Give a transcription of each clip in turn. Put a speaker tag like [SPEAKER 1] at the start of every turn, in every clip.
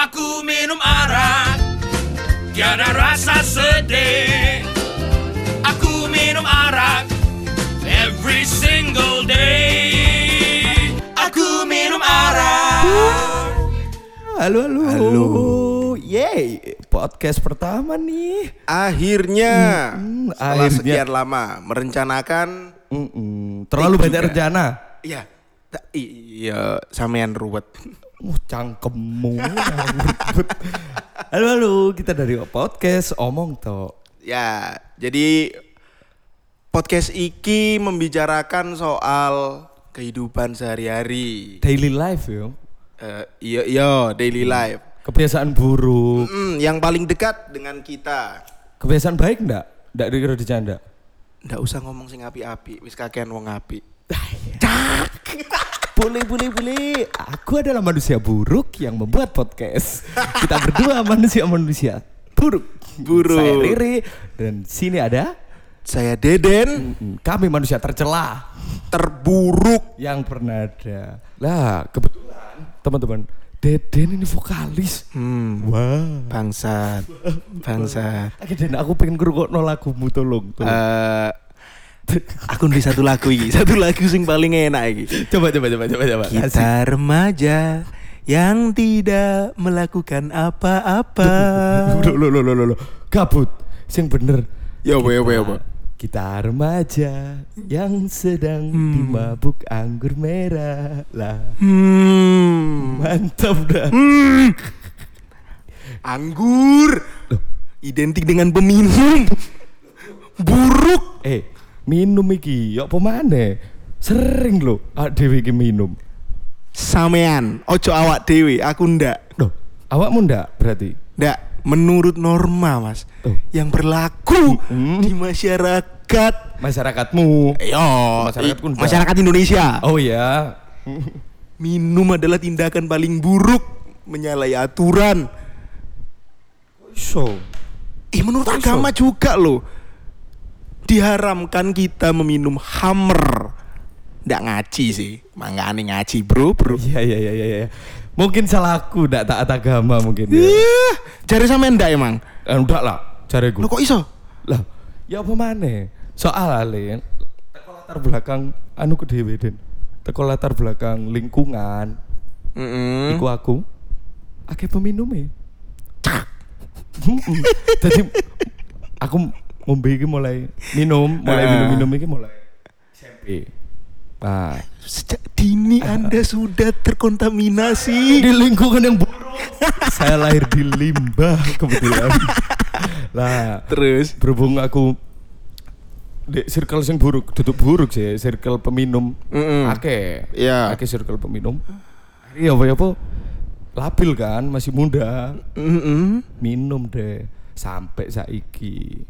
[SPEAKER 1] Aku minum arak Tiada rasa sedih Aku minum arak Every single day Aku minum arak
[SPEAKER 2] Halo, halo.
[SPEAKER 3] Halo.
[SPEAKER 2] Yeay, podcast pertama nih.
[SPEAKER 3] Akhirnya
[SPEAKER 2] Mm,
[SPEAKER 3] setelah
[SPEAKER 2] akhirnya.
[SPEAKER 3] sekian lama merencanakan
[SPEAKER 2] Mm-mm, Terlalu banyak rencana.
[SPEAKER 3] Iya Iya Sampean ruwet
[SPEAKER 2] Uh, cangkemmu. halo, halo. Kita dari podcast Omong Tok.
[SPEAKER 3] Ya jadi Podcast iki membicarakan soal kehidupan sehari-hari
[SPEAKER 2] Daily life yo.
[SPEAKER 3] Eh, Iya iya daily life
[SPEAKER 2] Kebiasaan buruk.
[SPEAKER 3] Mm, Yang paling dekat dengan kita
[SPEAKER 2] Kebiasaan baik enggak? Enggak dikira dicanda.
[SPEAKER 3] Nggak usah ngomong sing api-api Wis kakean wong api
[SPEAKER 2] Boleh, boleh, boleh. Aku adalah manusia buruk yang membuat podcast. Kita berdua manusia-manusia buruk.
[SPEAKER 3] Buruk.
[SPEAKER 2] Saya Riri dan sini ada
[SPEAKER 3] Saya Deden
[SPEAKER 2] kami manusia tercela
[SPEAKER 3] Terburuk
[SPEAKER 2] yang pernah ada. Lah, kebetulan teman-teman, Deden ini vokalis.
[SPEAKER 3] Hmm
[SPEAKER 2] Wah.
[SPEAKER 3] Bangsat Bangsat
[SPEAKER 2] Oke, Den, aku pengen ngrungokno lagumu tolong. tolong.
[SPEAKER 3] Eh, aku di satu lagu ini, satu lagu sing paling enak iki.
[SPEAKER 2] coba coba coba coba coba.
[SPEAKER 3] Kita remaja yang tidak melakukan apa-apa.
[SPEAKER 2] Loh, loh, loh, loh, loh, loh. Kabut. Sing bener.
[SPEAKER 3] Ya apa ya apa.
[SPEAKER 2] Kita remaja yang sedang dimabuk anggur merah lah.
[SPEAKER 3] Hmm.
[SPEAKER 2] Mantap dah.
[SPEAKER 3] Hmm. Anggur identik dengan peminum.
[SPEAKER 2] Eh, minum iki, ya apa maneh? Sering lo, ah dewe iki minum.
[SPEAKER 3] Samean, ojo awak dewe, aku ndak.
[SPEAKER 2] Loh, awakmu ndak berarti?
[SPEAKER 3] Ndak menurut norma, Mas.
[SPEAKER 2] Oh.
[SPEAKER 3] Yang berlaku
[SPEAKER 2] Hmm.
[SPEAKER 3] di masyarakat
[SPEAKER 2] Masyarakatmu.
[SPEAKER 3] Yo,
[SPEAKER 2] Masyarakatku
[SPEAKER 3] i-
[SPEAKER 2] ndak.
[SPEAKER 3] masyarakat Indonesia.
[SPEAKER 2] Oh ya.
[SPEAKER 3] Minum adalah tindakan paling buruk, menyalahi aturan.
[SPEAKER 2] So,
[SPEAKER 3] Ih, menurut
[SPEAKER 2] iso?
[SPEAKER 3] agama juga loh. Diharamkan kita meminum hammer. Nggak ngaji sih, mangane ngaji bro, bro.
[SPEAKER 2] iya iya iya iya. iya. Mungkin salahku ndak taat agama mungkin ya.
[SPEAKER 3] Ih, jari sama ndak emang?
[SPEAKER 2] Eh, enggak lah, cariku.
[SPEAKER 3] Lo kok iso?
[SPEAKER 2] Lah, ya apa maneh? Soal ale teko latar belakang anu ku dhewe Den. Teko latar belakang lingkungan
[SPEAKER 3] Mm-mm.
[SPEAKER 2] iku aku akeh peminume. Mm-mm. Jadi aku ngombe iki mulai minum, mulai
[SPEAKER 3] Ah.
[SPEAKER 2] minum-minum iki mulai SMP. Nah,
[SPEAKER 3] Sejak dini Anda sudah terkontaminasi.
[SPEAKER 2] di lingkungan yang buruk. Saya lahir di limbah kebetulan. lah,
[SPEAKER 3] Terus
[SPEAKER 2] berhubung aku di circle sing buruk, tutup buruk sih, circle peminum.
[SPEAKER 3] Mm-mm.
[SPEAKER 2] Akeh.
[SPEAKER 3] Iya.
[SPEAKER 2] Akeh circle peminum. Iya apa ya apa? Labil kan, masih muda.
[SPEAKER 3] Mm-mm.
[SPEAKER 2] Minum deh sampai saiki.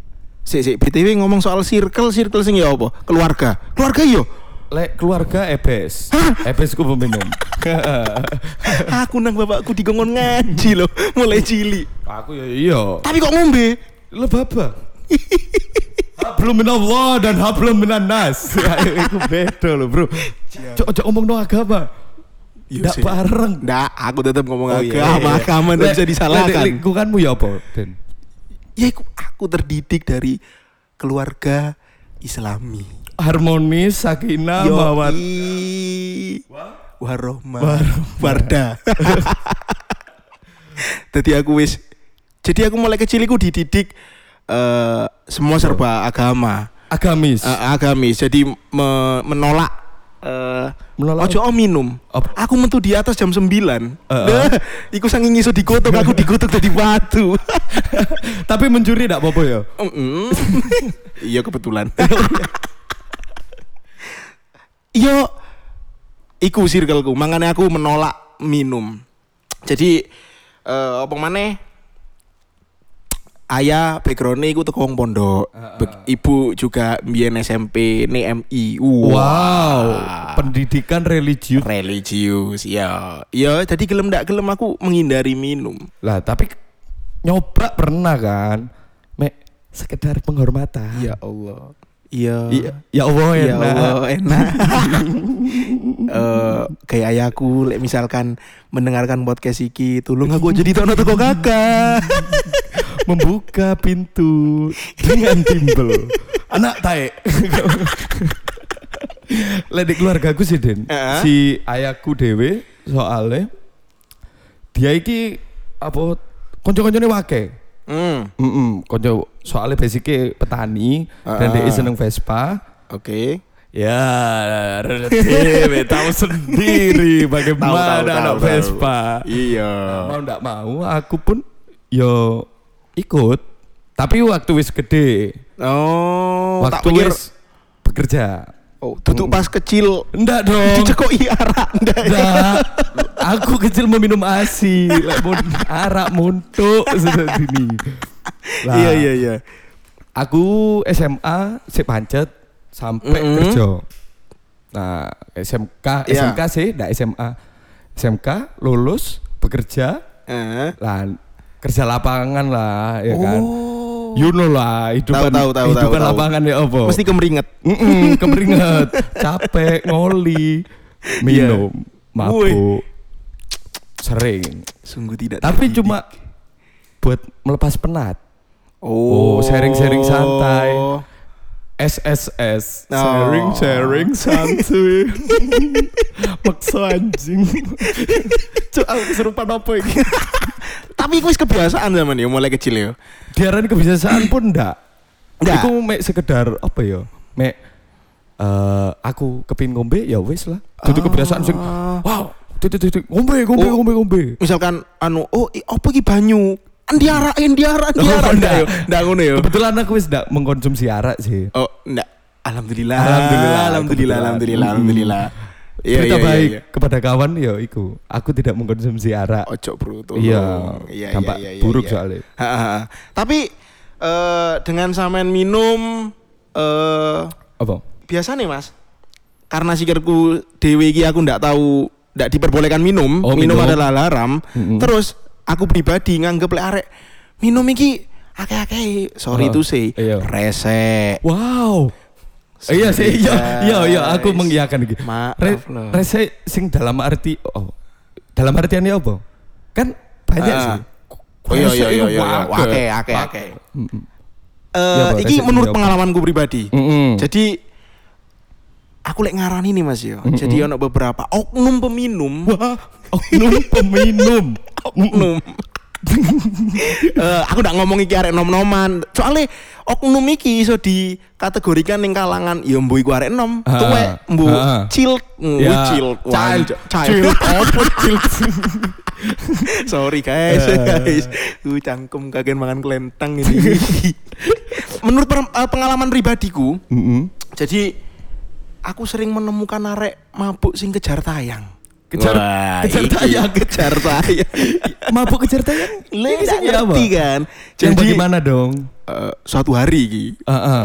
[SPEAKER 3] Sik sik BTW ngomong soal circle, circle sing ya apa? Keluarga. Keluarga yo.
[SPEAKER 2] Lek keluarga ebes. Ebes ku peminum.
[SPEAKER 3] aku nang bapakku digongkon ngaji loh, mulai cilik.
[SPEAKER 2] aku ya iya.
[SPEAKER 3] Tapi kok ngombe?
[SPEAKER 2] Lo baba. Hablum minallah dan hablum minan nas. Itu beda loh, Bro. Cok cok ngomong no agama.
[SPEAKER 3] Iya sih.
[SPEAKER 2] bareng.
[SPEAKER 3] Nggak, aku tetap ngomong
[SPEAKER 2] Oh, iya,
[SPEAKER 3] agama,
[SPEAKER 2] iya.
[SPEAKER 3] agama nggak
[SPEAKER 2] Lek-
[SPEAKER 3] bisa disalahkan.
[SPEAKER 2] Lingkunganmu ya apa, Den?
[SPEAKER 3] Ya aku, aku terdidik dari keluarga Islami.
[SPEAKER 2] Harmonis, sakinah,
[SPEAKER 3] Yoi.
[SPEAKER 2] mawat.
[SPEAKER 3] Warohmah. Wardah. Jadi aku wis jadi aku mulai kecil aku dididik eh semua serba agama.
[SPEAKER 2] Agamis.
[SPEAKER 3] Eh, agamis. Jadi me- menolak eh
[SPEAKER 2] Menolak
[SPEAKER 3] ojo om minum.
[SPEAKER 2] Apa?
[SPEAKER 3] Aku metu di atas jam 9.
[SPEAKER 2] Heeh.
[SPEAKER 3] iku saking iso dikutuk aku dikutuk dari batu.
[SPEAKER 2] Tapi mencuri enggak apa-apa ya?
[SPEAKER 3] Iya kebetulan. Iya, iku circleku. Makanya aku menolak minum. Jadi eh apa maneh? Ayah backgroundnya iku teko wong pondok. Be- Ibu juga mbiyen SMP nih MI.
[SPEAKER 2] Wow, pendidikan religius.
[SPEAKER 3] religius ya. Ya, jadi gelem ndak gelem aku menghindari minum.
[SPEAKER 2] Lah, tapi nyoba pernah kan? Mek sekedar penghormatan.
[SPEAKER 3] Ya Allah. Iya.
[SPEAKER 2] Ya Allah
[SPEAKER 3] Ya
[SPEAKER 2] enak.
[SPEAKER 3] Allah, enak. Eh, kayak ayahku, lek misalkan mendengarkan podcast iki, tolong aku jadi tono teko kakak.
[SPEAKER 2] Membuka pintu dengan timbel. Anak tae. Keluarga aku sih Den,
[SPEAKER 3] Heeh.
[SPEAKER 2] si ayahku dewe soalnya dia iki apa konco-koncone wake.
[SPEAKER 3] Hmm,
[SPEAKER 2] Mm konco soalnya basicnya petani dan
[SPEAKER 3] Ah.
[SPEAKER 2] dia seneng Vespa.
[SPEAKER 3] oke.
[SPEAKER 2] Ya, relatif tahu sendiri bagaimana
[SPEAKER 3] Tahu, tahu,
[SPEAKER 2] anak
[SPEAKER 3] tahu.
[SPEAKER 2] Vespa.
[SPEAKER 3] Iya.
[SPEAKER 2] Mau ndak mau, aku pun yo ikut. Tapi waktu wis gede,
[SPEAKER 3] Oh, tak
[SPEAKER 2] waktu
[SPEAKER 3] pikir
[SPEAKER 2] wis bekerja.
[SPEAKER 3] oh, duduk pas kecil
[SPEAKER 2] Enggak dong.
[SPEAKER 3] dicekoki arak ndak.
[SPEAKER 2] Enggak. Aku kecil meminum ASI, lek mun arak muntuk seperti ini. Lah,
[SPEAKER 3] Iya iya iya.
[SPEAKER 2] Aku SMA si pancet sampai
[SPEAKER 3] Mm-mm.
[SPEAKER 2] kerja. Nah, SMK,
[SPEAKER 3] Iya.
[SPEAKER 2] SMK sih, enggak SMA. SMK lulus bekerja,
[SPEAKER 3] Eh.
[SPEAKER 2] lah kerja lapangan lah, ya kan.
[SPEAKER 3] Oh.
[SPEAKER 2] You know lah, hidupan,
[SPEAKER 3] Tahu, tahu, tahu,
[SPEAKER 2] hidupan
[SPEAKER 3] tahu, tahu.
[SPEAKER 2] lapangan ya apa?
[SPEAKER 3] Mesti kemeringet.
[SPEAKER 2] Mm-mm, kemeringet, capek, ngoli, minum, mabuk, sering.
[SPEAKER 3] Sungguh tidak.
[SPEAKER 2] Tapi
[SPEAKER 3] terdidik.
[SPEAKER 2] cuma buat melepas penat.
[SPEAKER 3] oh,
[SPEAKER 2] Oh, sharing-sharing santai. SSS
[SPEAKER 3] Oh.
[SPEAKER 2] sharing sharing santuy maksa anjing cuk aku kesurupan apa ini
[SPEAKER 3] Tapi gue kebiasaan zaman ya mulai kecil ya.
[SPEAKER 2] diarani kebiasaan pun ndak
[SPEAKER 3] Ndak.
[SPEAKER 2] Iku mek sekedar apa ya mek eh aku kepin ngombe ya wis lah itu kebiasaan sing
[SPEAKER 3] Ah.
[SPEAKER 2] wow tuh tuh ngombe ngombe
[SPEAKER 3] Oh.
[SPEAKER 2] ngombe ngombe
[SPEAKER 3] Misalkan anu, oh apa ki banyu? Andiara, Andiara.
[SPEAKER 2] Oh,
[SPEAKER 3] Ndak yo, ndak ngono yo.
[SPEAKER 2] kebetulan aku wis ndak mengkonsumsi arak sih
[SPEAKER 3] Oh, ndak. Alhamdulillah.
[SPEAKER 2] Alhamdulillah,
[SPEAKER 3] alhamdulillah, alhamdulillah, alhamdulillah. Iya,
[SPEAKER 2] Berita
[SPEAKER 3] iya, iya,
[SPEAKER 2] baik
[SPEAKER 3] iya.
[SPEAKER 2] kepada kawan ya iku aku tidak mengkonsumsi arak
[SPEAKER 3] Ojo bro, tolong.
[SPEAKER 2] Iya,
[SPEAKER 3] iya,
[SPEAKER 2] dampak
[SPEAKER 3] iya, iya,
[SPEAKER 2] buruk
[SPEAKER 3] iya.
[SPEAKER 2] soalnya.
[SPEAKER 3] Ha, ha, ha. Tapi eh dengan samen minum eh
[SPEAKER 2] Apa?
[SPEAKER 3] biasa nih mas karena sikirku dewi iki aku ndak tahu ndak diperbolehkan minum
[SPEAKER 2] Oh,
[SPEAKER 3] minum,
[SPEAKER 2] minum.
[SPEAKER 3] adalah haram
[SPEAKER 2] Mm-mm.
[SPEAKER 3] terus aku pribadi nganggep lek arek minum iki akeh-akeh sorry
[SPEAKER 2] Oh,
[SPEAKER 3] itu sih
[SPEAKER 2] iya.
[SPEAKER 3] resek
[SPEAKER 2] Wow. Iya sih, iya, iya, iya, aku mengiyakan iki.
[SPEAKER 3] Maaf
[SPEAKER 2] Re- rese sing dalam arti oh, dalam artiannya apa? Kan banyak
[SPEAKER 3] Ah.
[SPEAKER 2] sih.
[SPEAKER 3] Oh, iya, iya, iya, iya,
[SPEAKER 2] Wake.
[SPEAKER 3] wake.
[SPEAKER 2] Mm-mm.
[SPEAKER 3] Eh,
[SPEAKER 2] Iya,
[SPEAKER 3] iki
[SPEAKER 2] Resek
[SPEAKER 3] menurut
[SPEAKER 2] ini
[SPEAKER 3] pengalamanku pribadi
[SPEAKER 2] Mm-mm.
[SPEAKER 3] jadi aku lek ngarani nih mas yo jadi ono beberapa oknum peminum
[SPEAKER 2] Wah, oknum peminum.
[SPEAKER 3] oknum Eh, aku ndak ngomong iki arek nom-noman. Soalnya oknum iki iso dikategorikan ning kalangan ya mbu iku arek nom,
[SPEAKER 2] Ah,
[SPEAKER 3] tuwek, mbu
[SPEAKER 2] ah.
[SPEAKER 3] chill, mbu
[SPEAKER 2] Ya,
[SPEAKER 3] chill,
[SPEAKER 2] child,
[SPEAKER 3] child? Sorry guys,
[SPEAKER 2] Eh.
[SPEAKER 3] guys. Ku cangkem kagen mangan kelentang ini. Menurut per- eh, pengalaman pribadiku,
[SPEAKER 2] Mm-mm.
[SPEAKER 3] jadi aku sering menemukan arek mabuk sing kejar tayang.
[SPEAKER 2] Kejar-
[SPEAKER 3] Wah,
[SPEAKER 2] kejar
[SPEAKER 3] iki
[SPEAKER 2] tayang.
[SPEAKER 3] kejar tayang.
[SPEAKER 2] Mabuk kejar tayang. Ini
[SPEAKER 3] nggak
[SPEAKER 2] sih
[SPEAKER 3] ngerti kan.
[SPEAKER 2] Yang
[SPEAKER 3] Jadi
[SPEAKER 2] bagaimana dong?
[SPEAKER 3] eh, suatu hari iki.
[SPEAKER 2] Heeh.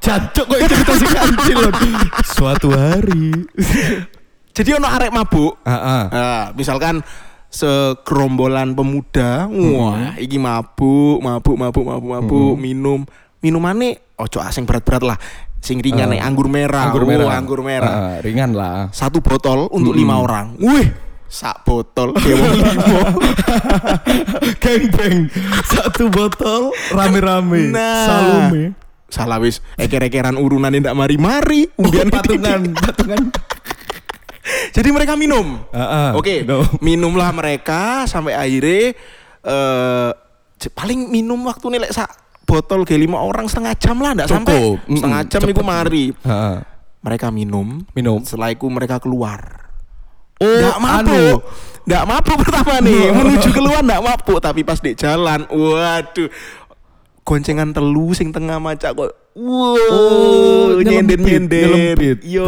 [SPEAKER 2] Jancuk kok itu kita sing kancil loh. Suatu hari.
[SPEAKER 3] Jadi ono arek mabuk.
[SPEAKER 2] Heeh.
[SPEAKER 3] Nah, misalkan segerombolan pemuda, wah, iki mabuk, mabuk, mabuk, mabuk, mabuk, minum, minumane ojo asing berat-berat lah, sing ringan
[SPEAKER 2] Ah.
[SPEAKER 3] nih, anggur merah,
[SPEAKER 2] Anggur
[SPEAKER 3] Oh,
[SPEAKER 2] merah.
[SPEAKER 3] anggur merah,
[SPEAKER 2] Heeh, ringan lah.
[SPEAKER 3] satu botol untuk lima orang, wih, sak botol, kayak wong limo.
[SPEAKER 2] Geng. Satu botol rame-rame.
[SPEAKER 3] Nah.
[SPEAKER 2] Salume.
[SPEAKER 3] salah wis, eker-ekeran urunan ndak mari-mari, umbian
[SPEAKER 2] patungan, patungan.
[SPEAKER 3] Jadi mereka minum.
[SPEAKER 2] Heeh.
[SPEAKER 3] Oke,
[SPEAKER 2] No.
[SPEAKER 3] minumlah mereka sampai akhirnya j- paling minum waktu nih lek sak botol ge lima orang setengah jam lah, ndak sampai setengah jam iku mari.
[SPEAKER 2] Heeh.
[SPEAKER 3] Mereka minum,
[SPEAKER 2] Minum.
[SPEAKER 3] setelah itu mereka keluar.
[SPEAKER 2] Oh,
[SPEAKER 3] Ndak mabuk.
[SPEAKER 2] anu.
[SPEAKER 3] Ndak mabuk pertama nih, menuju keluar ndak mabuk, tapi pas di jalan, waduh. Goncengan telu sing tengah maca kok. Wow,
[SPEAKER 2] Oh,
[SPEAKER 3] nyender-nyender. Yo.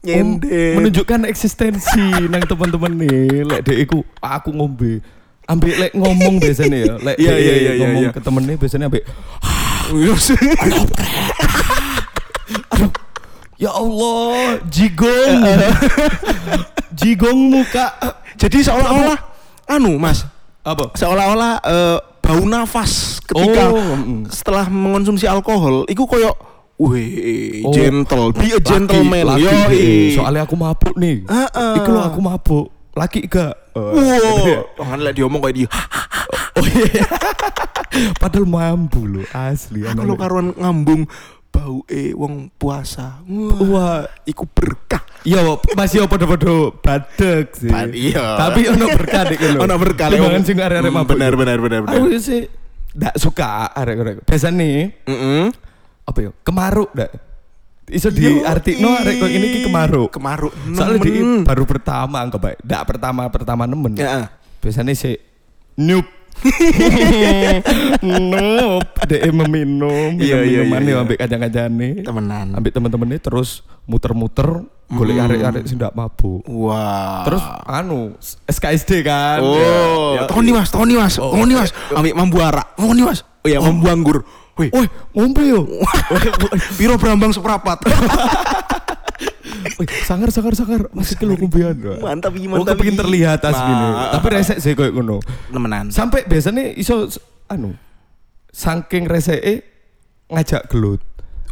[SPEAKER 3] Nyender.
[SPEAKER 2] menunjukkan eksistensi nang teman-teman nih lek dek iku aku ngombe ambek lek ngomong biasanya ya lek
[SPEAKER 3] Iya,
[SPEAKER 2] dek
[SPEAKER 3] iya, iya, iya,
[SPEAKER 2] ngomong
[SPEAKER 3] iya.
[SPEAKER 2] ke temennya biasanya ambek ya Allah jigong jigong muka
[SPEAKER 3] Jadi seolah-olah anu Mas,
[SPEAKER 2] apa
[SPEAKER 3] seolah-olah eh, bau nafas ketika
[SPEAKER 2] Oh,
[SPEAKER 3] setelah mengonsumsi alkohol iku koyo Wih,
[SPEAKER 2] Oh,
[SPEAKER 3] gentle, be a
[SPEAKER 2] Laki,
[SPEAKER 3] gentleman.
[SPEAKER 2] laki,
[SPEAKER 3] Yo,
[SPEAKER 2] eh, soalnya aku mabuk nih.
[SPEAKER 3] Heeh.
[SPEAKER 2] Iku lo aku mabuk. Laki gak?
[SPEAKER 3] Wow, kan lek diomong kayak dia.
[SPEAKER 2] Oh iya. Padahal mampu lo asli.
[SPEAKER 3] Aku lo karuan ngambung bau eh wong puasa. Wah,
[SPEAKER 2] Wah,
[SPEAKER 3] iku berkah.
[SPEAKER 2] Iya, masih podo-podo badek sih.
[SPEAKER 3] Bad- iya.
[SPEAKER 2] Tapi ono berkah dik lho.
[SPEAKER 3] Ono berkah, wong-
[SPEAKER 2] sing arek-arek
[SPEAKER 3] Hmm,
[SPEAKER 2] mabuk.
[SPEAKER 3] benar, benar, benar, benar.
[SPEAKER 2] Aku sih ndak suka arek-arek. Biasanya
[SPEAKER 3] Heeh.
[SPEAKER 2] apa ya? Kemaruk ndak. Iso di arti no arek kok ini ki kemaruk.
[SPEAKER 3] Kemaruk.
[SPEAKER 2] Soalnya di baru pertama anggap baik. Ndak pertama pertama nemen.
[SPEAKER 3] Heeh.
[SPEAKER 2] Biasanya sih noob. noob. Dia meminum,
[SPEAKER 3] Iya,
[SPEAKER 2] minum
[SPEAKER 3] iya,
[SPEAKER 2] minuman
[SPEAKER 3] iya,
[SPEAKER 2] ya
[SPEAKER 3] iya.
[SPEAKER 2] ambek kajang-kajane.
[SPEAKER 3] Temenan.
[SPEAKER 2] Ambek temen-temennya terus muter-muter golek
[SPEAKER 3] Hmm.
[SPEAKER 2] arek-arek sing ndak mabuk.
[SPEAKER 3] Wah.
[SPEAKER 2] Terus anu SKSD kan.
[SPEAKER 3] Oh,
[SPEAKER 2] Ya, ya.
[SPEAKER 3] nih mas, nih mas, tahun nih mas, ambil mambu arak, tahun nih mas, oh ya mambu anggur, wih,
[SPEAKER 2] Woi, ngombe yo.
[SPEAKER 3] piro berambang seprapat,
[SPEAKER 2] Woi, sangar sangar sangar. Masih kilo ngombean.
[SPEAKER 3] mantap iki, mantap
[SPEAKER 2] kepengin
[SPEAKER 3] iki.
[SPEAKER 2] terlihat asli nih.
[SPEAKER 3] Nah,
[SPEAKER 2] Tapi resek sih koyo ngono.
[SPEAKER 3] temenan,
[SPEAKER 2] Sampai biasanya iso anu saking reseke ngajak gelut.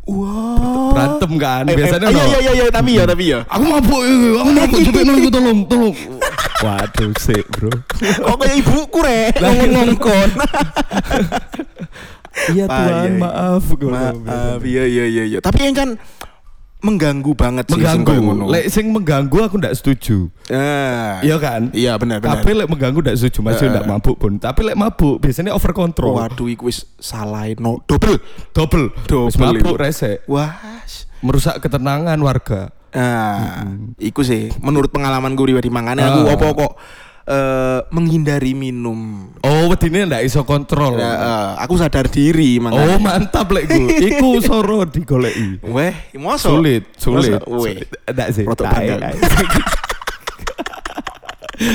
[SPEAKER 3] wah,
[SPEAKER 2] Berantem kan.
[SPEAKER 3] Eh, eh,
[SPEAKER 2] Biasanya
[SPEAKER 3] iya
[SPEAKER 2] ono.
[SPEAKER 3] iya iya iya, tapi ya tapi ya,
[SPEAKER 2] Aku mabuk, eh, aku mabuk, cepet no iku tolong, tolong. Waduh, sih, Bro.
[SPEAKER 3] kok kayak ibuku re,
[SPEAKER 2] Lah, iya. Iya Tuhan,
[SPEAKER 3] iya, iya.
[SPEAKER 2] maaf.
[SPEAKER 3] maaf, iya iya iya iya, tapi yang kan mengganggu banget sih, sing koyo ngono.
[SPEAKER 2] mengganggu. Lek sing mengganggu aku ndak setuju.
[SPEAKER 3] Ah,
[SPEAKER 2] Iya kan?
[SPEAKER 3] iya benar benar.
[SPEAKER 2] Tapi lek mengganggu ndak setuju, masih
[SPEAKER 3] Eh.
[SPEAKER 2] ndak mabuk pun. Tapi lek mabuk biasanya over control.
[SPEAKER 3] Waduh, iku wis salah no double.
[SPEAKER 2] Double.
[SPEAKER 3] Double
[SPEAKER 2] mabuk resek.
[SPEAKER 3] Wah,
[SPEAKER 2] Merusak ketenangan warga.
[SPEAKER 3] Nah, iku sih menurut pengalaman gue pribadi makanya aku
[SPEAKER 2] Ah.
[SPEAKER 3] apa kok eh, menghindari minum.
[SPEAKER 2] Oh, wedine ndak iso kontrol.
[SPEAKER 3] Ya, eh, aku sadar diri
[SPEAKER 2] Oh,
[SPEAKER 3] makanya.
[SPEAKER 2] mantap lek gue. Iku soro digoleki.
[SPEAKER 3] Weh, mosok?
[SPEAKER 2] Sulit, sulit.
[SPEAKER 3] Weh.
[SPEAKER 2] Ndak sih.
[SPEAKER 3] Bandel.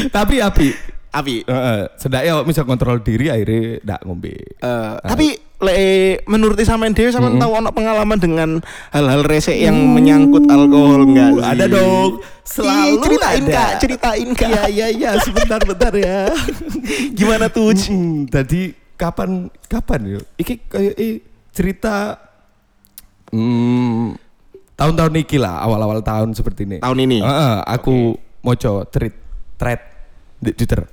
[SPEAKER 2] Tapi api.
[SPEAKER 3] Api.
[SPEAKER 2] Heeh, sedaya awak bisa kontrol diri akhirnya ndak ngombe.
[SPEAKER 3] Eh, tapi le menurut sampean dhewe sampean tahu ono pengalaman dengan hal-hal resek yang menyangkut alkohol enggak sih?
[SPEAKER 2] Ada dong. Selalu
[SPEAKER 3] Ih, ceritain
[SPEAKER 2] ada.
[SPEAKER 3] Kak, ceritain Kak.
[SPEAKER 2] Iya iya iya sebentar bentar ya.
[SPEAKER 3] Gimana tuh?
[SPEAKER 2] Hmm, tadi kapan kapan yo? Iki kayak eh, cerita hmm, tahun-tahun iki lah awal-awal tahun seperti ini.
[SPEAKER 3] Tahun ini.
[SPEAKER 2] Heeh, aku moco tweet thread di Twitter.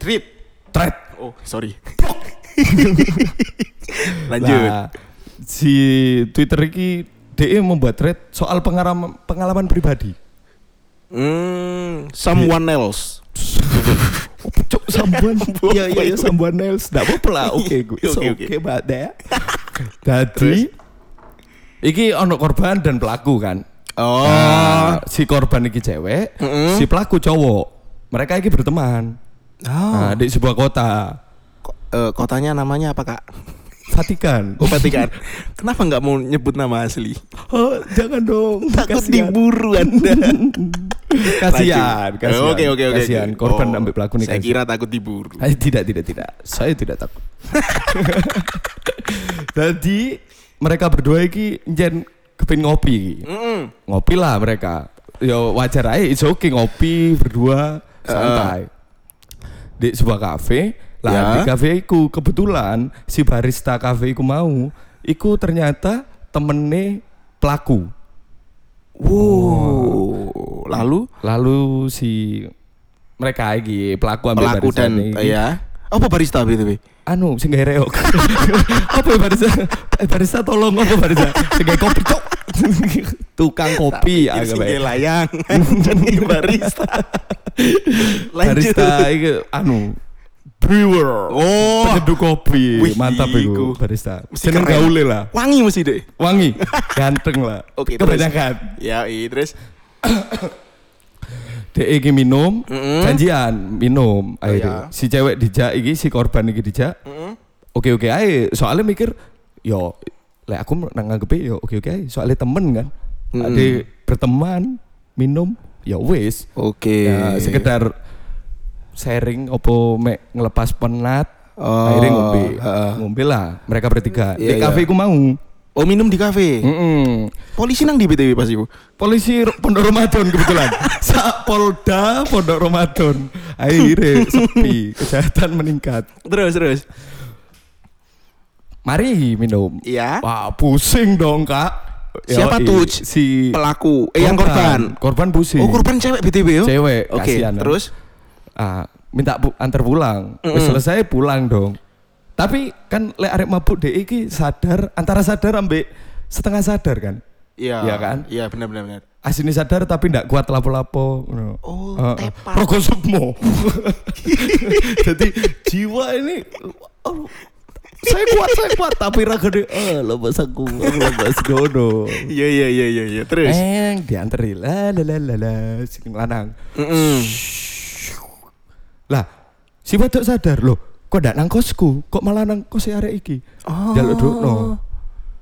[SPEAKER 3] Trip.
[SPEAKER 2] Thread.
[SPEAKER 3] Oh, sorry. Lanjut.
[SPEAKER 2] Nah, si Twitter iki DE membuat thread soal pengalaman pengalaman pribadi.
[SPEAKER 3] Hmm, someone else.
[SPEAKER 2] Cuk sambuan. Iya iya iya sambuan nails. Enggak apa-apa lah. Oke, gue.
[SPEAKER 3] Oke,
[SPEAKER 2] Oke Mbak. Jadi iki ono korban dan pelaku kan.
[SPEAKER 3] Oh.
[SPEAKER 2] Nah, si korban iki cewek,
[SPEAKER 3] Mm-mm.
[SPEAKER 2] si pelaku cowok. Mereka iki berteman.
[SPEAKER 3] Oh.
[SPEAKER 2] Nah, di sebuah kota
[SPEAKER 3] Eh, kotanya namanya apa, Kak?
[SPEAKER 2] Vatikan.
[SPEAKER 3] Oh, Vatikan. Kenapa nggak mau nyebut nama asli?
[SPEAKER 2] Oh, jangan dong.
[SPEAKER 3] Takut diburu Anda.
[SPEAKER 2] Kasihan.
[SPEAKER 3] Oke, oke, oke.
[SPEAKER 2] Kasihan. Korban
[SPEAKER 3] Oh,
[SPEAKER 2] ambil pelaku nih.
[SPEAKER 3] Saya
[SPEAKER 2] kasihan.
[SPEAKER 3] kira takut diburu.
[SPEAKER 2] Eh, tidak, tidak, tidak. Saya tidak takut. Jadi mereka berdua iki njen kepin ngopi iki.
[SPEAKER 3] Mm-mm.
[SPEAKER 2] Ngopi lah mereka. Yo wajar aja, it's okay ngopi berdua santai. Di sebuah kafe, lah
[SPEAKER 3] Ya.
[SPEAKER 2] di kafe iku kebetulan si barista kafe iku mau, iku ternyata temene pelaku.
[SPEAKER 3] Wow. Lalu
[SPEAKER 2] Lalu si mereka iki pelaku ambil
[SPEAKER 3] pelaku
[SPEAKER 2] barista
[SPEAKER 3] dan
[SPEAKER 2] iki.
[SPEAKER 3] ya. Apa barista BTW?
[SPEAKER 2] anu sing gawe reok. apa ya barista? Eh barista tolong apa barista? Sing kopi cok. Tukang kopi agak
[SPEAKER 3] sing
[SPEAKER 2] baik.
[SPEAKER 3] layang. Jadi barista. Lanjut.
[SPEAKER 2] Barista iki anu brewer.
[SPEAKER 3] Oh.
[SPEAKER 2] penyeduh kopi.
[SPEAKER 3] Wih,
[SPEAKER 2] Mantap
[SPEAKER 3] iku.
[SPEAKER 2] barista.
[SPEAKER 3] Mesti
[SPEAKER 2] Seneng
[SPEAKER 3] keren.
[SPEAKER 2] gaule lah.
[SPEAKER 3] Wangi mesti deh.
[SPEAKER 2] Wangi, ganteng lah.
[SPEAKER 3] Oke, terus.
[SPEAKER 2] Kebanyakan.
[SPEAKER 3] Ya, iya terus.
[SPEAKER 2] Dek iki minum,
[SPEAKER 3] Mm-mm.
[SPEAKER 2] janjian minum akhirnya.
[SPEAKER 3] iya.
[SPEAKER 2] Si cewek dijak iki, si korban iki dijak.
[SPEAKER 3] Mm-mm.
[SPEAKER 2] Oke oke aja. Soalnya mikir, yo, lek aku nang nganggepe yo oke oke. Soalnya temen kan,
[SPEAKER 3] Mm-mm.
[SPEAKER 2] ade berteman minum, ya wis.
[SPEAKER 3] Oke.
[SPEAKER 2] Ya sekedar sharing opo mek ngelepas penat.
[SPEAKER 3] Oh,
[SPEAKER 2] akhirnya ngombe,
[SPEAKER 3] heeh.
[SPEAKER 2] ngombe lah. Mereka bertiga.
[SPEAKER 3] Iya,
[SPEAKER 2] Di kafe
[SPEAKER 3] iya.
[SPEAKER 2] ku mau.
[SPEAKER 3] Oh, minum di kafe.
[SPEAKER 2] Mm-mm.
[SPEAKER 3] Polisi nang di BTW pas iku.
[SPEAKER 2] Polisi Pondok Ramadan kebetulan. Sa Polda Pondok Ramadan. Akhirnya sepi, kejahatan meningkat.
[SPEAKER 3] Terus terus.
[SPEAKER 2] Mari minum.
[SPEAKER 3] Iya.
[SPEAKER 2] Wah pusing dong kak.
[SPEAKER 3] Siapa
[SPEAKER 2] Yoi,
[SPEAKER 3] tuh?
[SPEAKER 2] Si
[SPEAKER 3] Pelaku. Eh yang korban.
[SPEAKER 2] Korban busi.
[SPEAKER 3] Oh korban cewek BTW yo.
[SPEAKER 2] Cewek,
[SPEAKER 3] Oke.
[SPEAKER 2] kasihan.
[SPEAKER 3] Terus?
[SPEAKER 2] Ah, minta pu- antar pulang. Wis
[SPEAKER 3] Mm-mm.
[SPEAKER 2] selesai pulang dong. Tapi kan lek arek mabuk dek iki sadar antara sadar ambek setengah sadar kan.
[SPEAKER 3] Iya.
[SPEAKER 2] Iya kan?
[SPEAKER 3] Iya benar benar benar.
[SPEAKER 2] Asini sadar tapi ndak kuat lapo-lapo.
[SPEAKER 3] Oh,
[SPEAKER 2] Heeh.
[SPEAKER 3] tepat.
[SPEAKER 2] Rokok sukmo. Jadi jiwa ini oh, saya kuat, saya kuat tapi raga deh. Ah, lepas aku, aku lepas gono.
[SPEAKER 3] Iya iya iya iya iya. Terus.
[SPEAKER 2] Eh, dianteri la la la la la sing lanang.
[SPEAKER 3] Mm-mm.
[SPEAKER 2] Lah, si wedok sadar loh, kok ndak nang kosku, kok malah nang kos arek iki.
[SPEAKER 3] Oh.
[SPEAKER 2] Jaluk dukno.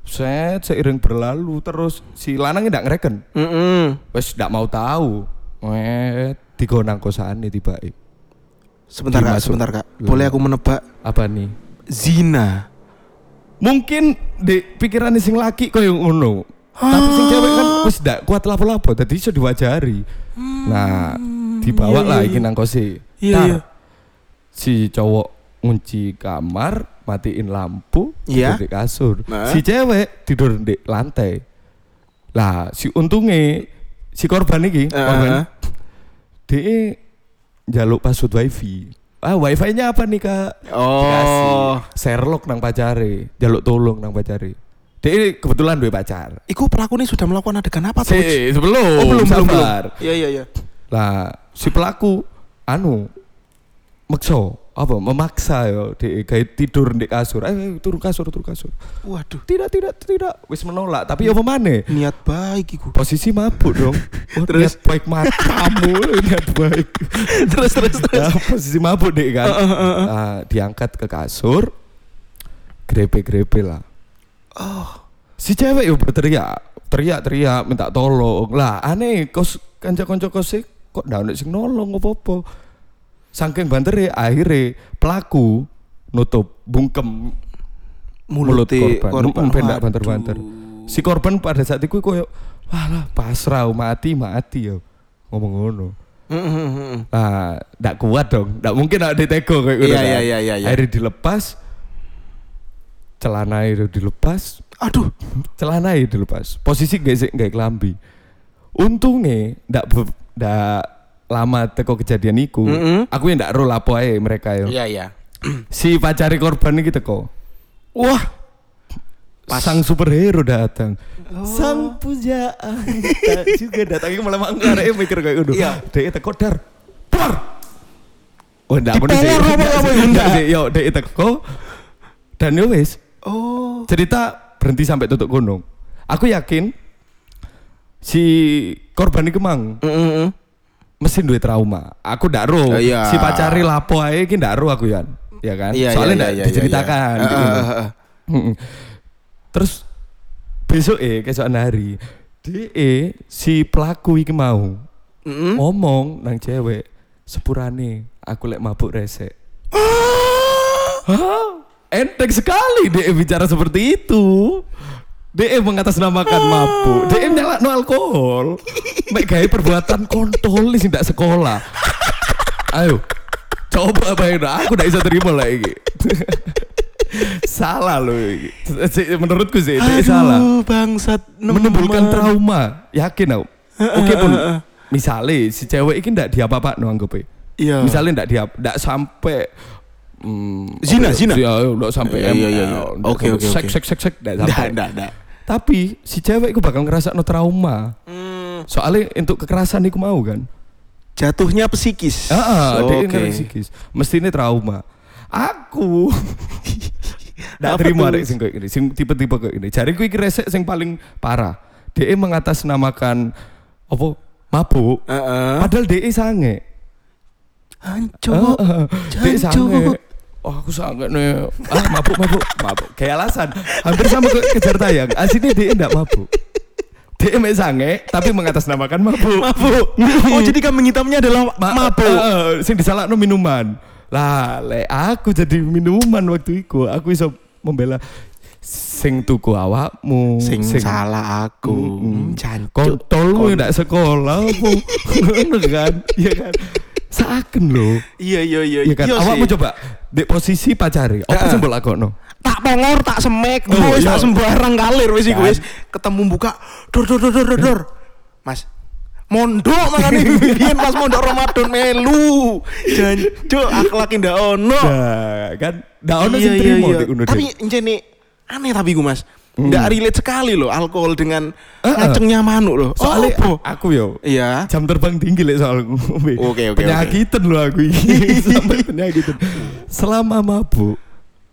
[SPEAKER 2] Set seiring berlalu terus si lanang ndak ngereken.
[SPEAKER 3] Mm-mm.
[SPEAKER 2] Wes ndak mau tahu. Wet, digo nang kosane tiba
[SPEAKER 3] Sebentar kak,
[SPEAKER 2] Dimasuk.
[SPEAKER 3] sebentar kak. Boleh aku menebak
[SPEAKER 2] Apa nih?
[SPEAKER 3] zina?
[SPEAKER 2] Mungkin di pikiran sing laki kok yang ngono. Tapi sing cewek kan wis ndak kuat lapo-lapo, dadi iso diwajari. Nah, dibawa
[SPEAKER 3] iya,
[SPEAKER 2] lah
[SPEAKER 3] iya,
[SPEAKER 2] iki nang kose.
[SPEAKER 3] Iya,
[SPEAKER 2] Nah,
[SPEAKER 3] iya.
[SPEAKER 2] Si cowok ngunci kamar, matiin lampu,
[SPEAKER 3] Iya.
[SPEAKER 2] tidur di kasur.
[SPEAKER 3] Nah.
[SPEAKER 2] Si cewek tidur di lantai. Lah, si untungnya si korban iki, korban,
[SPEAKER 3] Uh,
[SPEAKER 2] dia jaluk password wifi. Ah, wifi-nya apa nih kak?
[SPEAKER 3] Oh.
[SPEAKER 2] Dikasih. Sherlock nang pacare, jaluk tolong nang pacare. Dia kebetulan dua pacar.
[SPEAKER 3] Iku pelaku ini sudah melakukan adegan apa tuh?
[SPEAKER 2] Si, sebelum,
[SPEAKER 3] Oh belum belum belum. Iya iya iya.
[SPEAKER 2] Lah, si pelaku anu makso apa memaksa yo di kayak tidur di kasur. Eh, turun kasur, turun kasur.
[SPEAKER 3] Waduh.
[SPEAKER 2] Tidak, tidak, tidak. Wis menolak, tapi apa mana?
[SPEAKER 3] Niat baik iku.
[SPEAKER 2] Posisi mabuk dong. Oh,
[SPEAKER 3] Terus?
[SPEAKER 2] niat baik matamu, niat baik.
[SPEAKER 3] terus terus terus.
[SPEAKER 2] Nah, posisi mabuk deh kan.
[SPEAKER 3] Heeh, heeh, heeh.
[SPEAKER 2] Nah, diangkat ke kasur. Grepe-grepe lah.
[SPEAKER 3] Oh.
[SPEAKER 2] Si cewek yo berteriak, teriak-teriak minta tolong. Lah, aneh kos kanca-kanca kos kok ndak ono sing nolong apa-apa. Saking bantere akhirnya pelaku nutup bungkem mulut
[SPEAKER 3] Mulute
[SPEAKER 2] korban. korban. Ben ndak
[SPEAKER 3] Waduh.
[SPEAKER 2] banter-banter. Si korban pada saat itu koyo walah pasrah mati mati yo. Ngomong ngono. Nah, ndak kuat dong. Ndak mungkin ada ditego kayak gitu.
[SPEAKER 3] Iya, iya, iya, iya.
[SPEAKER 2] Akhirnya dilepas. Celana itu dilepas,
[SPEAKER 3] Aduh.
[SPEAKER 2] celana itu dilepas. Posisi gak sih gak kelambi. Untungnya ndak ndak lama teko kejadian iku.
[SPEAKER 3] Mm-mm.
[SPEAKER 2] Aku yang ndak roll apa ae mereka yo.
[SPEAKER 3] Iya iya.
[SPEAKER 2] Si pacari korban iki teko.
[SPEAKER 3] Wah.
[SPEAKER 2] Sang superhero datang. Sang pujaan juga datang Iki malah arek mikir kayak gitu.
[SPEAKER 3] Iya.
[SPEAKER 2] Dek teko dar. Dar. Oh ndak
[SPEAKER 3] Dipelor
[SPEAKER 2] sih. ndak sih. Yo dek teko. Dan yo wis
[SPEAKER 3] Oh.
[SPEAKER 2] cerita berhenti sampai tutup gunung. Aku yakin si korban itu mang
[SPEAKER 3] Mm, mm, mm.
[SPEAKER 2] mesin duit trauma. Aku ndak ro.
[SPEAKER 3] Oh, iya.
[SPEAKER 2] Si pacari lapo ae iki ndak ro aku yan. Ya kan?
[SPEAKER 3] Iya,
[SPEAKER 2] Soalnya
[SPEAKER 3] iya,
[SPEAKER 2] ndak
[SPEAKER 3] iya, iya,
[SPEAKER 2] diceritakan
[SPEAKER 3] iya.
[SPEAKER 2] gitu.
[SPEAKER 3] Ah, ah, ah.
[SPEAKER 2] Mm-mm. Terus besok eh keesokan hari DE si pelaku iki mau
[SPEAKER 3] Mm, mm.
[SPEAKER 2] ngomong nang cewek sepurane aku lek mabuk resek. Hah? Enteng sekali DE bicara seperti itu. DE mengatasnamakan mabuk. DE nyala no alkohol. Mek gawe perbuatan kontol sing ndak sekolah. Ayo. Coba bayangin aku ndak bisa terima lah iki. salah loh Menurutku sih salah.
[SPEAKER 3] Aduh, bangsat
[SPEAKER 2] Menimbulkan trauma. Yakin aku. Oke pun misalnya si cewek ini ndak diapa-apa no anggapnya.
[SPEAKER 3] Iya.
[SPEAKER 2] Misalnya ndak diap ndak sampai hmm,
[SPEAKER 3] Zina,
[SPEAKER 2] apa ya?
[SPEAKER 3] zina.
[SPEAKER 2] Ya, ndak sampai
[SPEAKER 3] Iya, iya, iya, Oke, oke,
[SPEAKER 2] Sek
[SPEAKER 3] oke.
[SPEAKER 2] sek sek sek ndak
[SPEAKER 3] Nggak,
[SPEAKER 2] sampai.
[SPEAKER 3] nggak, nggak.
[SPEAKER 2] Tapi si cewek itu bakal ngerasa no trauma.
[SPEAKER 3] Hmm,
[SPEAKER 2] Soalnya untuk kekerasan itu mau kan.
[SPEAKER 3] jatuhnya psikis.
[SPEAKER 2] Ah, dia
[SPEAKER 3] Oke.
[SPEAKER 2] ini psikis. Mesti ini trauma. Aku Nggak terima rek sing kayak gini, sing tipe-tipe kayak gini. Jari ku iki resek sing paling parah. Dia mengatasnamakan apa mabuk.
[SPEAKER 3] Heeh.
[SPEAKER 2] Padahal dia sange.
[SPEAKER 3] Hancur.
[SPEAKER 2] Heeh. Dia
[SPEAKER 3] Jancuk.
[SPEAKER 2] sange. Oh aku sange nih. Ah mabuk mabuk mabuk. Kayak alasan. Hampir sama ke kejar tayang. Aslinya dia enggak mabuk. Dia mek sange tapi mengatasnamakan mabuk.
[SPEAKER 3] Mabuk. Oh, jadi kambing hitamnya adalah
[SPEAKER 2] Ma-
[SPEAKER 3] mabuk.
[SPEAKER 2] eh, sing disalahno minuman. Lah, le aku jadi minuman waktu itu. Aku bisa membela sing tuku awakmu,
[SPEAKER 3] Sing salah aku.
[SPEAKER 2] Mm-mm.
[SPEAKER 3] Hmm, Jancuk.
[SPEAKER 2] kontolmu ndak sekolah apa. Ngono kan? Iya kan? Saken lho.
[SPEAKER 3] Iya iya iya.
[SPEAKER 2] Iya kan?
[SPEAKER 3] Iya
[SPEAKER 2] Awakmu coba di posisi pacari. Apa sing mbok lakono?
[SPEAKER 3] tak pongor tak semek
[SPEAKER 2] Oh,
[SPEAKER 3] wis
[SPEAKER 2] iya.
[SPEAKER 3] tak sembarang kalir wis iku
[SPEAKER 2] Kan.
[SPEAKER 3] wis ketemu buka dor dor dor dor dor, dor Mas mondok makane biyen pas mondok Ramadan melu jancuk akhlak ndak ono
[SPEAKER 2] Nah, kan ndak ono
[SPEAKER 3] Iya,
[SPEAKER 2] sing
[SPEAKER 3] iya,
[SPEAKER 2] trimo
[SPEAKER 3] iya. tapi
[SPEAKER 2] dek.
[SPEAKER 3] njene aneh tapi gue mas ndak relate sekali loh alkohol dengan
[SPEAKER 2] Heeh.
[SPEAKER 3] ngacengnya manuk loh
[SPEAKER 2] soalnya
[SPEAKER 3] oh, apa?
[SPEAKER 2] aku yo
[SPEAKER 3] iya
[SPEAKER 2] jam terbang tinggi lek soal ngombe.
[SPEAKER 3] Oke, oke,
[SPEAKER 2] Penyakitan loh aku iki. Sampai penyakitan. Selama mabuk,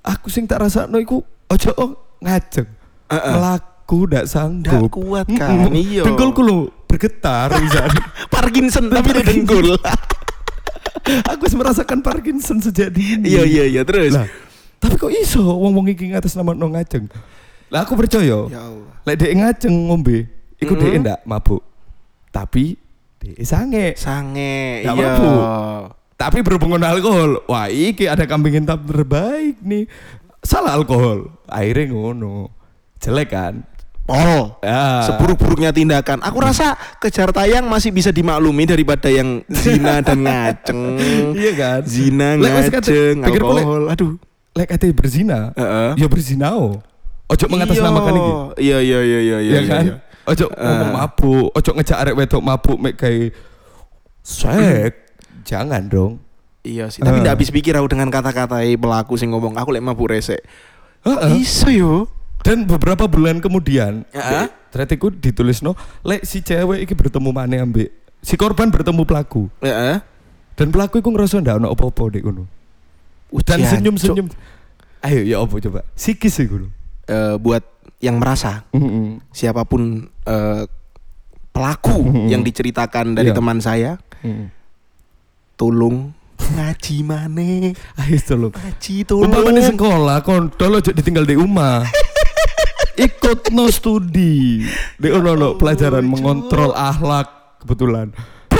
[SPEAKER 2] aku sing tak rasakno iku ojo oh, ngajeng.
[SPEAKER 3] Heeh.
[SPEAKER 2] Melaku ndak sanggup.
[SPEAKER 3] Ndak kuat kan,
[SPEAKER 2] Mm-mm.
[SPEAKER 3] iya.
[SPEAKER 2] Dengkulku lho bergetar misalnya.
[SPEAKER 3] Parkinson tapi di dengkul
[SPEAKER 2] aku wis merasakan Parkinson sejak dini.
[SPEAKER 3] iya iya iya terus
[SPEAKER 2] Lah, tapi kok iso wong-wong iki ngatas nama no ngajeng. Lah aku percaya.
[SPEAKER 3] ya Allah
[SPEAKER 2] Lek dhek ngajeng ngombe, iku
[SPEAKER 3] Mm-mm.
[SPEAKER 2] dhek ndak mabuk. Tapi dhek sange.
[SPEAKER 3] sange
[SPEAKER 2] Ndak
[SPEAKER 3] iya
[SPEAKER 2] mabuk. Tapi berhubungan alkohol, wah iki ada kambing hitam terbaik nih. Salah alkohol, akhirnya ngono. Jelek kan?
[SPEAKER 3] pol
[SPEAKER 2] Ya.
[SPEAKER 3] seburuk-buruknya tindakan aku rasa kejar tayang masih bisa dimaklumi daripada yang zina dan ngaceng
[SPEAKER 2] Iya kan?
[SPEAKER 3] zina ngaceng alkohol aduh
[SPEAKER 2] Lek kate berzina,
[SPEAKER 3] Heeh.
[SPEAKER 2] ya berzinao. Ojo mengatasnamakan iki.
[SPEAKER 3] iya iya iya iya iya
[SPEAKER 2] ya kan?
[SPEAKER 3] iya.
[SPEAKER 2] Ojo ngomong
[SPEAKER 3] Eh.
[SPEAKER 2] mabuk, ojo ngejak arek wedok mabuk mek kayak sek. Jangan dong.
[SPEAKER 3] Iya sih, tapi
[SPEAKER 2] Eh.
[SPEAKER 3] ndak habis pikir aku dengan kata-kata pelaku sing ngomong aku lek mabuk resek.
[SPEAKER 2] Heeh.
[SPEAKER 3] Iso yo.
[SPEAKER 2] Dan beberapa bulan kemudian, ternyata iku ditulis no, lek si cewek iki bertemu mana ambek si korban bertemu pelaku
[SPEAKER 3] Heeh.
[SPEAKER 2] dan pelaku iku ngerasa ndak ono apa-apa dek ngono. Dan
[SPEAKER 3] Ujian,
[SPEAKER 2] senyum-senyum. Ayo ya apa coba? Sikis iku lho.
[SPEAKER 3] Eh, buat yang merasa
[SPEAKER 2] Heeh.
[SPEAKER 3] siapa pun eh, pelaku
[SPEAKER 2] Mhm.
[SPEAKER 3] yang diceritakan dari
[SPEAKER 2] Iya.
[SPEAKER 3] teman saya,
[SPEAKER 2] Heeh.
[SPEAKER 3] tolong ngaji maneh.
[SPEAKER 2] Ayo tolong.
[SPEAKER 3] Ngaji tolong.
[SPEAKER 2] Umpama di sekolah, kontol aja ditinggal di rumah. Ikut no studi. Di ono no pelajaran mengontrol akhlak kebetulan.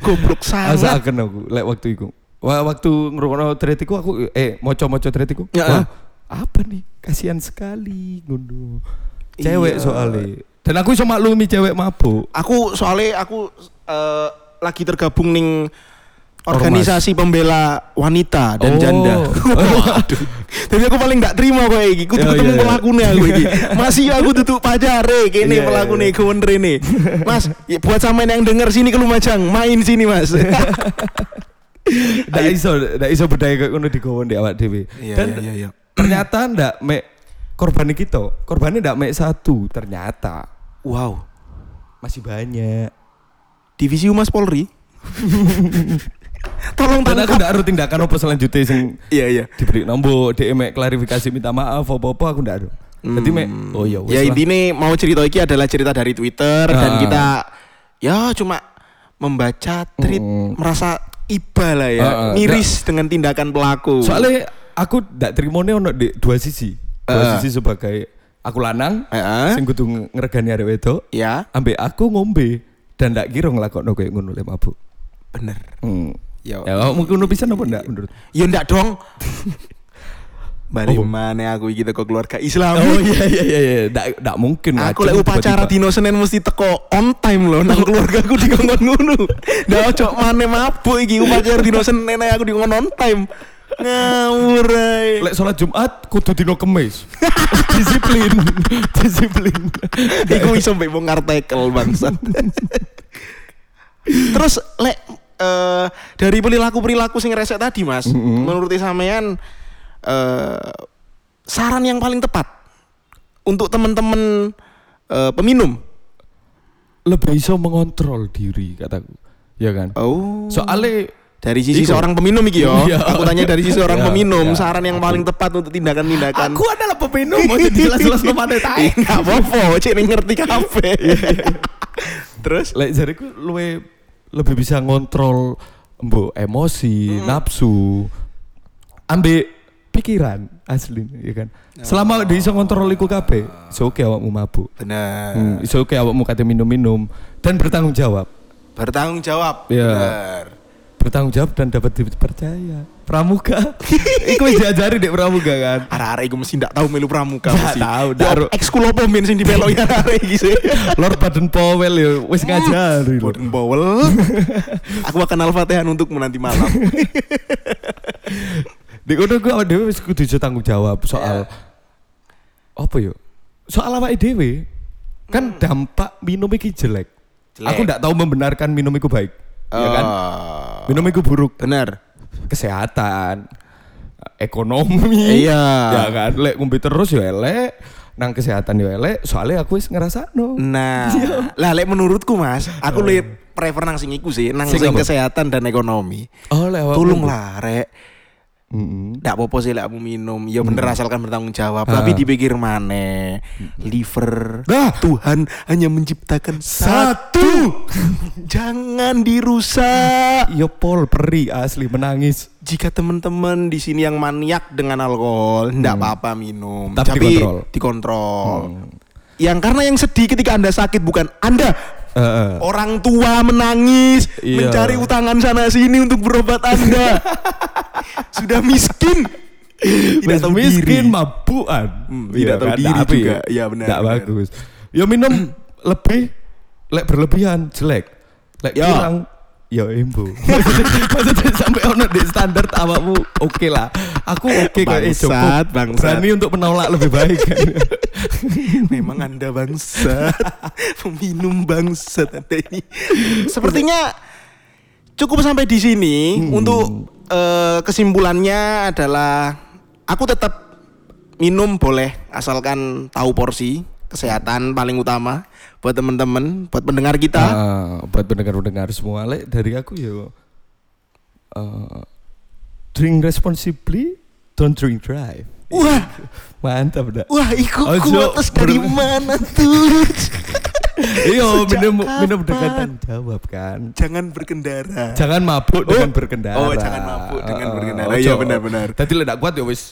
[SPEAKER 3] Goblok
[SPEAKER 2] Asa
[SPEAKER 3] sangat.
[SPEAKER 2] akan aku lek waktu itu. Waktu ngrungokno tretiku aku eh moco-moco tretiku.
[SPEAKER 3] Ya.
[SPEAKER 2] Wah, apa nih? Kasihan sekali ngono. Cewek
[SPEAKER 3] Iya.
[SPEAKER 2] soalnya. Dan aku iso maklumi cewek mabuk.
[SPEAKER 3] Aku soalnya aku eh, lagi tergabung ning organisasi pembela wanita dan
[SPEAKER 2] Oh.
[SPEAKER 3] janda. Waduh. Jadi aku paling gak terima kok iki. Kudu
[SPEAKER 2] Iya,
[SPEAKER 3] ketemu
[SPEAKER 2] iya, iya.
[SPEAKER 3] pelakune aku iki. Masih aku tutup pajare kene
[SPEAKER 2] Iya,
[SPEAKER 3] pelakune
[SPEAKER 2] iya.
[SPEAKER 3] kewon rene. Mas, ya buat sampean yang denger sini ke Lumajang, main sini, Mas.
[SPEAKER 2] Ndak iso, ndak iso budaya kayak ngono digowon di awak dhewe.
[SPEAKER 3] Iya,
[SPEAKER 2] Dan
[SPEAKER 3] iya, iya, iya.
[SPEAKER 2] Ternyata ndak mek korban kita. Korbannya ndak mek satu ternyata.
[SPEAKER 3] wow.
[SPEAKER 2] Masih banyak.
[SPEAKER 3] Divisi Humas Polri. Tolong
[SPEAKER 2] Dan aku
[SPEAKER 3] tangkap.
[SPEAKER 2] ndak harus tindakan apa selanjutnya sing
[SPEAKER 3] Iya, iya.
[SPEAKER 2] diberi nombo DM klarifikasi minta maaf apa-apa aku ndak ada. Jadi mek oh ya wis
[SPEAKER 3] ya
[SPEAKER 2] lah.
[SPEAKER 3] intinya mau cerita iki adalah cerita dari Twitter dan
[SPEAKER 2] Ah.
[SPEAKER 3] kita ya cuma membaca tweet
[SPEAKER 2] Mm.
[SPEAKER 3] merasa iba lah ya
[SPEAKER 2] Ah, ah.
[SPEAKER 3] miris dengan tindakan pelaku
[SPEAKER 2] Soalnya aku ndak terima ono di dua sisi. Dua
[SPEAKER 3] Ah.
[SPEAKER 2] sisi sebagai aku lanang
[SPEAKER 3] Heeh.
[SPEAKER 2] sing kudu ngregani arek wedok,
[SPEAKER 3] ya
[SPEAKER 2] ambek aku ngombe dan ndak kira nglakokno koyo ngono lek mabuk.
[SPEAKER 3] bener
[SPEAKER 2] Hmm.
[SPEAKER 3] ya
[SPEAKER 2] Ya, mungkin ngono pisan apa ndak menurut?
[SPEAKER 3] ya ndak dong Balik
[SPEAKER 2] Apa?
[SPEAKER 3] mana aku iki teko keluarga Islam
[SPEAKER 2] Oh iya iya iya iya, ndak ndak mungkin.
[SPEAKER 3] Aku lek upacara dino Senin mesti teko on time loh nang keluarga aku dikongkon ngono. Ndak ojo maneh mabuk iki upacara dino Senin aku dikongkon on time. Ngawur ae.
[SPEAKER 2] Lek sholat Jumat kudu dino kemis. disiplin, disiplin.
[SPEAKER 3] Iku iso mbek wong artikel bangsat. Terus lek eh, dari perilaku-perilaku sing resek tadi Mas,
[SPEAKER 2] Mm-mm.
[SPEAKER 3] menurut sampean eh, saran yang paling tepat untuk teman-teman eh, peminum.
[SPEAKER 2] Lebih iso mengontrol diri kataku. Ya kan?
[SPEAKER 3] Oh.
[SPEAKER 2] Soalnya
[SPEAKER 3] dari sisi
[SPEAKER 2] Iku.
[SPEAKER 3] seorang peminum iki yo.
[SPEAKER 2] Iya.
[SPEAKER 3] Aku tanya dari sisi seorang
[SPEAKER 2] Ya,
[SPEAKER 3] peminum,
[SPEAKER 2] ya.
[SPEAKER 3] saran yang paling tepat untuk tindakan-tindakan.
[SPEAKER 2] aku adalah peminum, mau jadi jelas-jelas ke mana tai.
[SPEAKER 3] Enggak apa-apa, cek ngerti kabeh. Terus
[SPEAKER 2] Lek jariku luwe lebih bisa ngontrol mbok emosi, nafsu, ambek pikiran asli ya kan. Selama dia bisa ngontrol iku kabeh, iso oke awakmu mabuk.
[SPEAKER 3] benar.
[SPEAKER 2] Hmm, iso oke awakmu kate minum-minum dan bertanggung jawab.
[SPEAKER 3] Bertanggung jawab.
[SPEAKER 2] Iya.
[SPEAKER 3] Benar.
[SPEAKER 2] Bertanggung jawab dan dapat dipercaya. Pramuka. iku wis diajari dek pramuka kan.
[SPEAKER 3] Arek-arek iku mesti ndak tahu melu pramuka
[SPEAKER 2] Ndak
[SPEAKER 3] mesti.
[SPEAKER 2] tahu,
[SPEAKER 3] Ya,
[SPEAKER 2] ndak ro-
[SPEAKER 3] Ekskul opo men sing dipeloki arek iki sih.
[SPEAKER 2] Lord Baden Powell ya wis ngajari lho.
[SPEAKER 3] Boden bowel. Aku akan al-Fatihah untukmu nanti malam.
[SPEAKER 2] Di kono gue awake dhewe wis kudu tanggung jawab soal apa yo? Soal awake dhewe. Kan dampak minum iki jelek.
[SPEAKER 3] Jelek.
[SPEAKER 2] Aku ndak tahu membenarkan minum iku baik. Ya kan?
[SPEAKER 3] Oh.
[SPEAKER 2] Minum iku buruk.
[SPEAKER 3] Bener.
[SPEAKER 2] Kesehatan, ekonomi.
[SPEAKER 3] Iya.
[SPEAKER 2] Ya kan, lek ngombe terus yo elek, nang kesehatan yo elek, soalnya aku wis ngrasakno.
[SPEAKER 3] Nah, lah lek menurutku Mas, aku lebih prefer nang sing iku sih, nang
[SPEAKER 2] Sing
[SPEAKER 3] sing kesehatan dan ekonomi.
[SPEAKER 2] Oh, lek awakmu-
[SPEAKER 3] Tolonglah rek,
[SPEAKER 2] Mm-mm.
[SPEAKER 3] ndak apa-apa sih kamu minum. Ya bener asalkan bertanggung jawab,
[SPEAKER 2] Ah.
[SPEAKER 3] tapi dipikir mana? Liver.
[SPEAKER 2] Nah.
[SPEAKER 3] Tuhan hanya menciptakan satu. Jangan dirusak.
[SPEAKER 2] Yo pol peri asli menangis.
[SPEAKER 3] Jika teman-teman di sini yang maniak dengan alkohol, ndak apa-apa minum.
[SPEAKER 2] Hmm. Tapi dikontrol. Hmm.
[SPEAKER 3] dikontrol. Yang karena yang sedih ketika Anda sakit bukan Anda.
[SPEAKER 2] Heeh.
[SPEAKER 3] Orang tua menangis,
[SPEAKER 2] Iya.
[SPEAKER 3] mencari utangan sana sini untuk berobat Anda. Sudah miskin. Tidak tahu
[SPEAKER 2] miskin
[SPEAKER 3] diri.
[SPEAKER 2] mabukan.
[SPEAKER 3] Hmm, tidak tahu diri
[SPEAKER 2] tapi
[SPEAKER 3] juga. Iya, benar, benar.
[SPEAKER 2] bagus. Yo minum lebih lek berlebihan jelek. Lek
[SPEAKER 3] Ya.
[SPEAKER 2] kurang ya embo. maksudnya, sampai ono di standar awakmu oke lah. Aku oke kayak eh, cukup.
[SPEAKER 3] Bangsat, bangsat.
[SPEAKER 2] Berani untuk menolak lebih baik kan.
[SPEAKER 3] Memang Anda bangsat. Peminum bangsat Anda ini. Sepertinya cukup sampai di sini
[SPEAKER 2] Hmm.
[SPEAKER 3] untuk eh, kesimpulannya adalah aku tetap minum boleh asalkan tahu porsi kesehatan paling utama buat teman-teman, buat pendengar kita.
[SPEAKER 2] Ah, buat pendengar-pendengar semua lek dari aku yo eh, drink responsibly, don't drink drive.
[SPEAKER 3] Wah,
[SPEAKER 2] Mantap dah.
[SPEAKER 3] wah, iku
[SPEAKER 2] Ojo
[SPEAKER 3] kuatas dari mana tuh?
[SPEAKER 2] Iya, minum minum dengan tanggung jawab kan.
[SPEAKER 3] Jangan berkendara.
[SPEAKER 2] Jangan mabuk dengan
[SPEAKER 3] Oh.
[SPEAKER 2] berkendara.
[SPEAKER 3] Oh, jangan mabuk dengan berkendara. Iya, benar-benar.
[SPEAKER 2] Tadi lek ndak kuat ya wis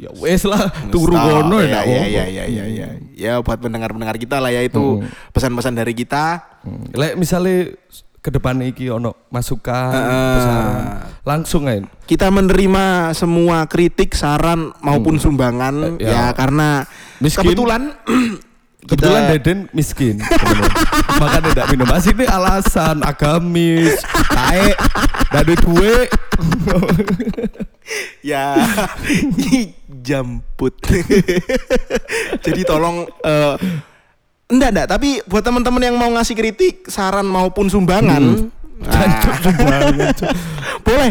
[SPEAKER 2] ya wis lah turu kono
[SPEAKER 3] ya, ya, ya, ya, ya, ya. Ya buat pendengar-pendengar kita lah ya itu pesan-pesan dari kita.
[SPEAKER 2] Hmm. Lek misalnya ke depan iki ono masukan, pesan, langsung aja.
[SPEAKER 3] Kita menerima semua kritik, saran maupun sumbangan
[SPEAKER 2] Eh,
[SPEAKER 3] ya.
[SPEAKER 2] ya.
[SPEAKER 3] karena
[SPEAKER 2] Miskin.
[SPEAKER 3] kebetulan
[SPEAKER 2] Kebetulan
[SPEAKER 3] kita-
[SPEAKER 2] Deden miskin, makanya tidak minum. Masih ini alasan agamis, taek, tidak ada duit.
[SPEAKER 3] ya jamput. Jadi tolong eh enggak enggak, tapi buat teman-teman yang mau ngasih kritik, saran maupun sumbangan
[SPEAKER 2] Jancuk
[SPEAKER 3] nah,
[SPEAKER 2] sumbangan,
[SPEAKER 3] boleh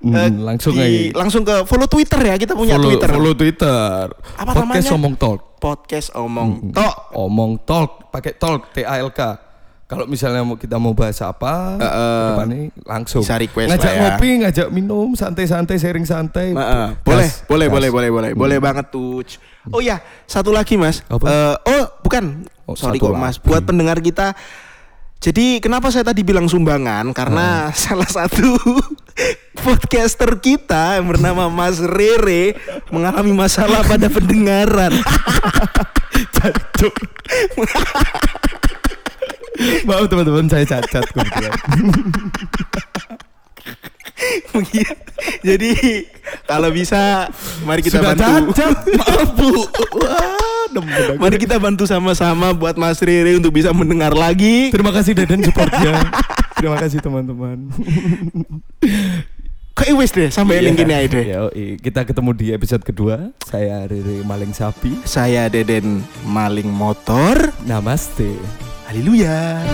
[SPEAKER 2] Hmm,
[SPEAKER 3] eh,
[SPEAKER 2] langsung
[SPEAKER 3] di-
[SPEAKER 2] aja.
[SPEAKER 3] langsung ke follow Twitter ya, kita punya
[SPEAKER 2] follow,
[SPEAKER 3] Twitter.
[SPEAKER 2] follow Twitter.
[SPEAKER 3] Apa
[SPEAKER 2] Podcast
[SPEAKER 3] namanya?
[SPEAKER 2] Omong Talk.
[SPEAKER 3] Podcast omong
[SPEAKER 2] Hmm.
[SPEAKER 3] tok.
[SPEAKER 2] Omong Talk, pakai Talk T A L K. Kalau misalnya mau kita mau bahas apa,
[SPEAKER 3] Eh, eh.
[SPEAKER 2] ke depan ini langsung.
[SPEAKER 3] Bisa request
[SPEAKER 2] ngajak
[SPEAKER 3] ya.
[SPEAKER 2] ngopi, ngajak minum, santai-santai, sharing santai.
[SPEAKER 3] Heeh. boleh,
[SPEAKER 2] Gas,
[SPEAKER 3] boleh,
[SPEAKER 2] gas.
[SPEAKER 3] boleh, boleh, boleh, boleh banget tuh. Oh ya, satu lagi mas.
[SPEAKER 2] Apa?
[SPEAKER 3] Eh, oh bukan,
[SPEAKER 2] Oh,
[SPEAKER 3] sorry
[SPEAKER 2] satu
[SPEAKER 3] kok mas.
[SPEAKER 2] lagi.
[SPEAKER 3] Buat pendengar kita. Jadi kenapa saya tadi bilang sumbangan? Karena salah satu podcaster kita yang bernama Mas Rere mengalami masalah pada pendengaran.
[SPEAKER 2] Jancuk. Maaf teman-teman saya cacat kebetulan.
[SPEAKER 3] Jadi kalau bisa, mari kita
[SPEAKER 2] Sudah
[SPEAKER 3] bantu.
[SPEAKER 2] cacat, maaf bu. Wah,
[SPEAKER 3] Mari kita bantu sama-sama buat Mas Rere untuk bisa mendengar lagi.
[SPEAKER 2] Terima kasih Deden supportnya. Terima kasih teman-teman.
[SPEAKER 3] Kok wis deh sampai yang gini aja deh.
[SPEAKER 2] Kita ketemu di episode kedua. Saya Riri Maling Sapi.
[SPEAKER 3] Saya Deden maling motor.
[SPEAKER 2] Namaste.
[SPEAKER 3] Haleluya.